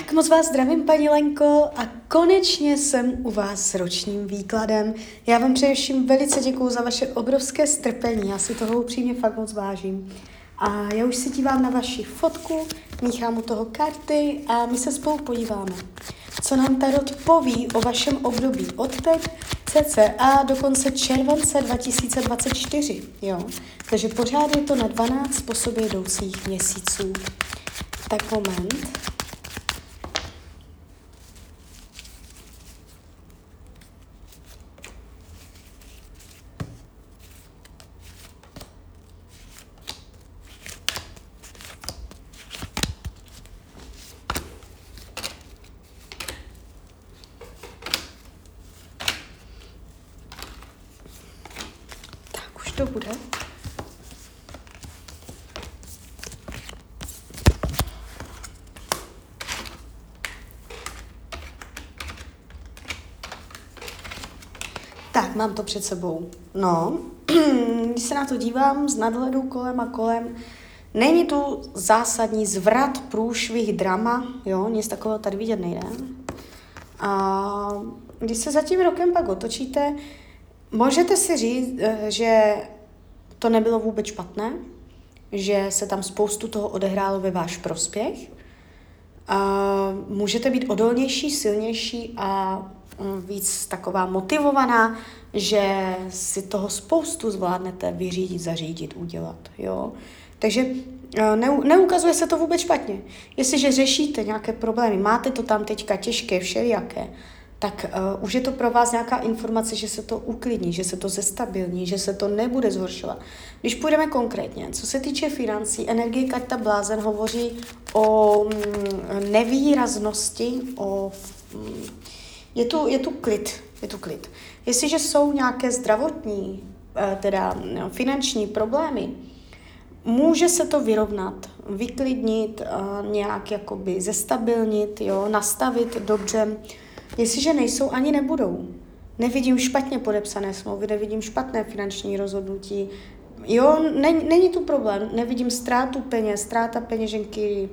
Tak moc vás zdravím, paní Lenko, a konečně jsem u vás s ročním výkladem. Já vám především velice děkuji za vaše obrovské strpení, já si toho upřímně fakt moc vážím. A já už se dívám na vaši fotku, míchám u toho karty a my se spolu podíváme, co nám Tarot poví o vašem období od teď cca do konce července 2024. Jo? Takže pořád je to na 12 po sobě jdoucích měsíců. Tak moment. to bude? Tak, mám to před sebou. No, když se na to dívám z nadhledu kolem a kolem, není tu zásadní zvrat, průšvih, drama, jo, nic takového tady vidět nejde. A když se za tím rokem pak otočíte, Můžete si říct, eh, že to nebylo vůbec špatné, že se tam spoustu toho odehrálo ve váš prospěch. A můžete být odolnější, silnější a víc taková motivovaná, že si toho spoustu zvládnete vyřídit, zařídit, udělat. Jo? Takže eh, neukazuje se to vůbec špatně. Jestliže řešíte nějaké problémy, máte to tam teďka těžké, všelijaké, tak uh, už je to pro vás nějaká informace, že se to uklidní, že se to zestabilní, že se to nebude zhoršovat. Když půjdeme konkrétně, co se týče financí, energie karta blázen hovoří o mm, nevýraznosti, o, mm, je, tu, je tu klid, je tu klid. Jestliže jsou nějaké zdravotní, uh, teda no, finanční problémy, může se to vyrovnat, vyklidnit, uh, nějak jakoby zestabilnit, jo, nastavit dobře, Jestliže nejsou, ani nebudou. Nevidím špatně podepsané smlouvy, nevidím špatné finanční rozhodnutí. Jo, není, není tu problém. Nevidím ztrátu peněz, ztráta peněženky,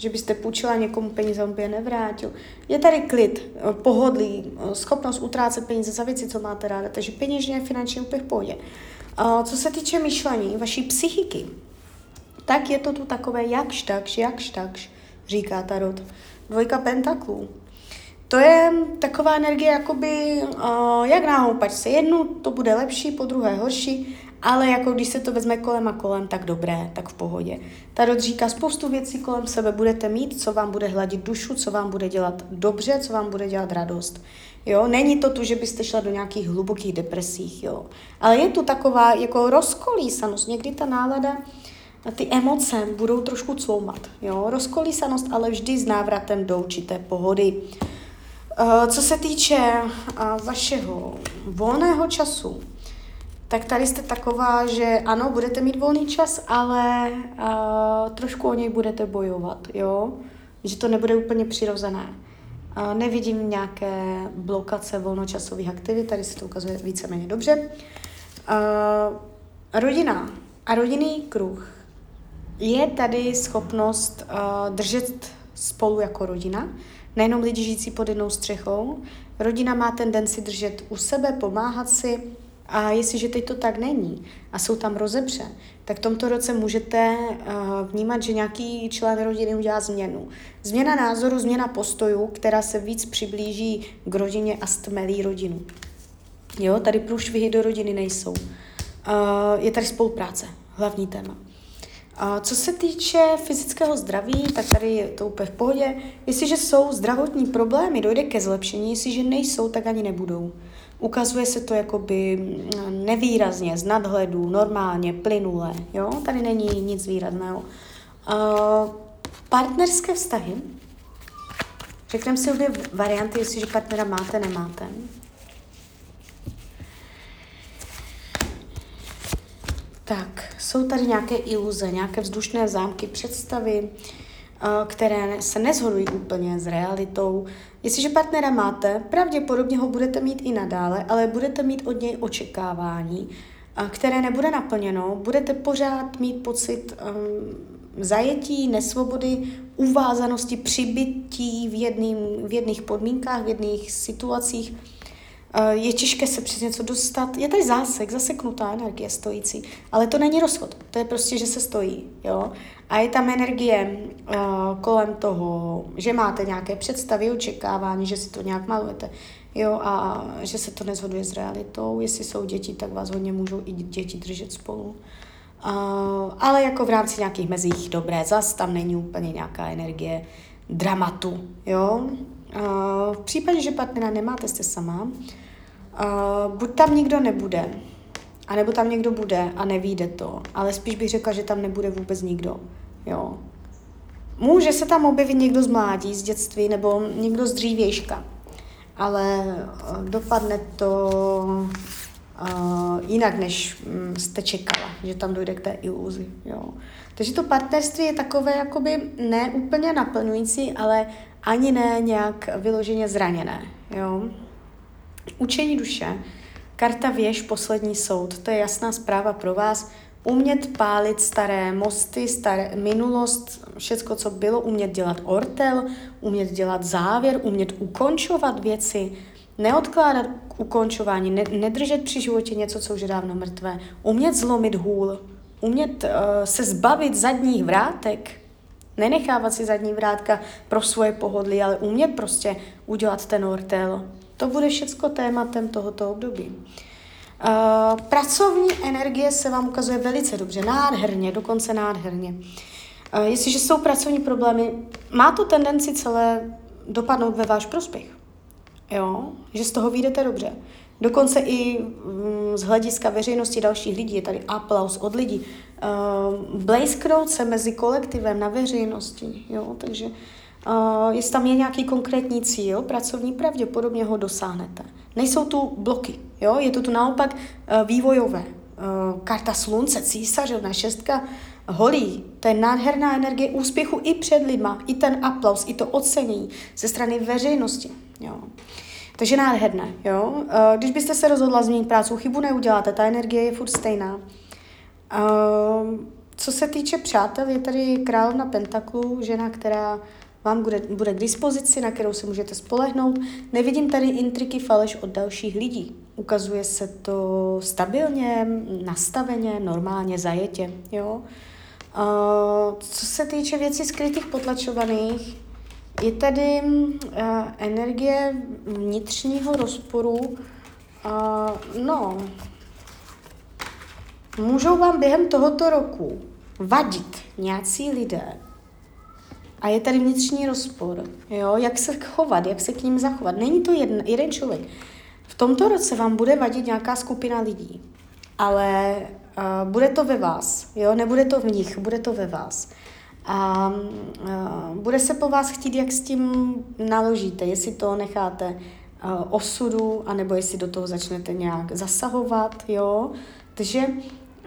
že byste půjčila někomu peníze, on by je nevrátil. Je tady klid, pohodlí, schopnost utrácet peníze za věci, co máte ráda, takže peněžně, finančně úplně v pohodě. Co se týče myšlení, vaší psychiky, tak je to tu takové jakž takž, jakž takž, říká Tarot. Dvojka pentaklů. To je taková energie, jakoby, uh, jak na houpačce. Jednu to bude lepší, po druhé horší, ale jako když se to vezme kolem a kolem, tak dobré, tak v pohodě. Tarot říká spoustu věcí kolem sebe budete mít, co vám bude hladit dušu, co vám bude dělat dobře, co vám bude dělat radost. Jo, není to tu, že byste šla do nějakých hlubokých depresích, jo. Ale je tu taková jako rozkolísanost, někdy ta nálada, ty emoce budou trošku cloumat, jo. Rozkolísanost, ale vždy s návratem do určité pohody. Eh, co se týče eh, vašeho volného času, tak tady jste taková, že ano, budete mít volný čas, ale uh, trošku o něj budete bojovat, jo? Že to nebude úplně přirozené. Uh, nevidím nějaké blokace volnočasových aktivit, tady se to ukazuje víceméně dobře. Uh, rodina a rodinný kruh. Je tady schopnost uh, držet spolu jako rodina, nejenom lidi žijící pod jednou střechou. Rodina má tendenci držet u sebe, pomáhat si a jestliže teď to tak není a jsou tam rozepře, tak v tomto roce můžete uh, vnímat, že nějaký člen rodiny udělá změnu. Změna názoru, změna postojů, která se víc přiblíží k rodině a stmelí rodinu. Jo, tady průšvihy do rodiny nejsou. Uh, je tady spolupráce, hlavní téma. A co se týče fyzického zdraví, tak tady je to úplně v pohodě. Jestliže jsou zdravotní problémy, dojde ke zlepšení, jestliže nejsou, tak ani nebudou. Ukazuje se to jakoby mm, nevýrazně, z nadhledu, normálně, plynule. Jo? Tady není nic výrazného. Uh, partnerské vztahy. Řekneme si obě varianty, jestliže partnera máte, nemáte. Tak, jsou tady nějaké iluze, nějaké vzdušné zámky, představy, eh, které se nezhodují úplně s realitou. Jestliže partnera máte, pravděpodobně ho budete mít i nadále, ale budete mít od něj očekávání, které nebude naplněno, budete pořád mít pocit um, zajetí, nesvobody, uvázanosti, přibytí v, jedným, v jedných podmínkách, v jedných situacích. Eh, je těžké se přes něco dostat. Je tady zásek, zaseknutá energie stojící, ale to není rozchod. To je prostě, že se stojí. Jo? A je tam energie uh, kolem toho, že máte nějaké představy, očekávání, že si to nějak malujete. Jo, a že se to nezhoduje s realitou. Jestli jsou děti, tak vás hodně můžou i děti držet spolu. Uh, ale jako v rámci nějakých mezích dobré, zas tam není úplně nějaká energie dramatu, jo. Uh, v případě, že partnera nemáte, jste sama, uh, buď tam nikdo nebude, anebo tam někdo bude a nevíde to, ale spíš bych řekla, že tam nebude vůbec nikdo, jo. Může se tam objevit někdo z mládí, z dětství, nebo někdo z dřívějška, ale dopadne to uh, jinak, než um, jste čekala, že tam dojde k té iluzi. Jo. Takže to partnerství je takové jakoby ne úplně naplňující, ale ani ne nějak vyloženě zraněné. Jo. Učení duše, karta věž, poslední soud, to je jasná zpráva pro vás. Umět pálit staré mosty, staré minulost, všecko, co bylo, umět dělat ortel, umět dělat závěr, umět ukončovat věci, neodkládat ukončování, ne, nedržet při životě něco, co už je dávno mrtvé, umět zlomit hůl, umět uh, se zbavit zadních vrátek, nenechávat si zadní vrátka pro svoje pohodlí, ale umět prostě udělat ten ortel. To bude všecko tématem tohoto období. Uh, pracovní energie se vám ukazuje velice dobře, nádherně, dokonce nádherně. Uh, jestliže jsou pracovní problémy, má to tendenci celé dopadnout ve váš prospěch jo, že z toho vyjdete dobře. Dokonce i mm, z hlediska veřejnosti dalších lidí, je tady aplaus od lidí, uh, blejsknout se mezi kolektivem na veřejnosti, jo, takže uh, jestli tam je nějaký konkrétní cíl, pracovní, pravděpodobně ho dosáhnete. Nejsou tu bloky, jo, je to tu naopak uh, vývojové. Uh, karta slunce, císařovna, šestka, holí, to je nádherná energie úspěchu i před lidma, i ten aplaus, i to ocenění ze strany veřejnosti. Jo. Takže nádherné, jo. Když byste se rozhodla změnit práci, chybu neuděláte, ta energie je furt stejná. Eh, co se týče přátel, je tady královna Pentaklu, žena, která vám bude, bude k dispozici, na kterou se můžete spolehnout. Nevidím tady intriky, faleš od dalších lidí. Ukazuje se to stabilně, nastaveně, normálně, zajetě. Jo? Uh, co se týče věcí skrytých, potlačovaných, je tady uh, energie vnitřního rozporu. Uh, no, můžou vám během tohoto roku vadit nějací lidé. A je tady vnitřní rozpor, jo, jak se chovat, jak se k ním zachovat. Není to jeden, jeden člověk. V tomto roce vám bude vadit nějaká skupina lidí, ale uh, bude to ve vás, jo, nebude to v nich, bude to ve vás a uh, bude se po vás chtít, jak s tím naložíte, jestli to necháte uh, osudu, anebo jestli do toho začnete nějak zasahovat, jo. Takže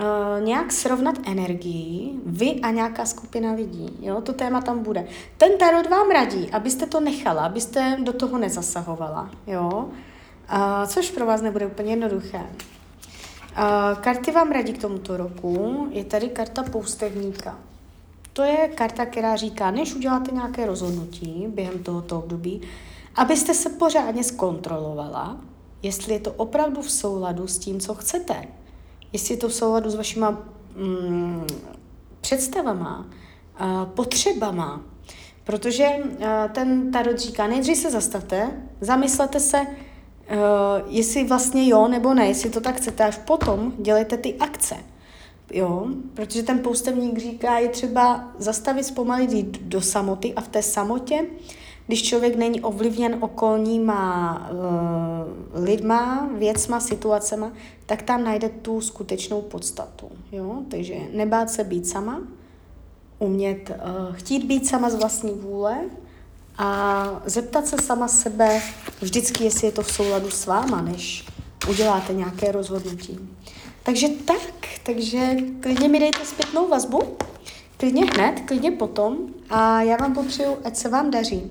uh, nějak srovnat energii, vy a nějaká skupina lidí, jo, to téma tam bude. Ten tarot vám radí, abyste to nechala, abyste do toho nezasahovala, jo, uh, což pro vás nebude úplně jednoduché. Uh, karty vám radí k tomuto roku, je tady karta poustevníka. To je karta, která říká, než uděláte nějaké rozhodnutí během tohoto období, abyste se pořádně zkontrolovala, jestli je to opravdu v souladu s tím, co chcete. Jestli je to v souladu s vašima mm, představama, uh, potřebama. Protože uh, ten tarot říká, nejdřív se zastavte, zamyslete se, uh, jestli vlastně jo nebo ne, jestli to tak chcete, až potom dělejte ty akce. Jo, protože ten poustevník říká, je třeba zastavit, zpomalit jít do samoty a v té samotě, když člověk není ovlivněn okolníma uh, lidma, věcma, situacema, tak tam najde tu skutečnou podstatu. Jo? Takže nebát se být sama, umět uh, chtít být sama z vlastní vůle a zeptat se sama sebe vždycky, jestli je to v souladu s váma, než uděláte nějaké rozhodnutí. Takže tak, takže klidně mi dejte zpětnou vazbu, klidně hned, klidně potom a já vám popřeju, ať se vám daří,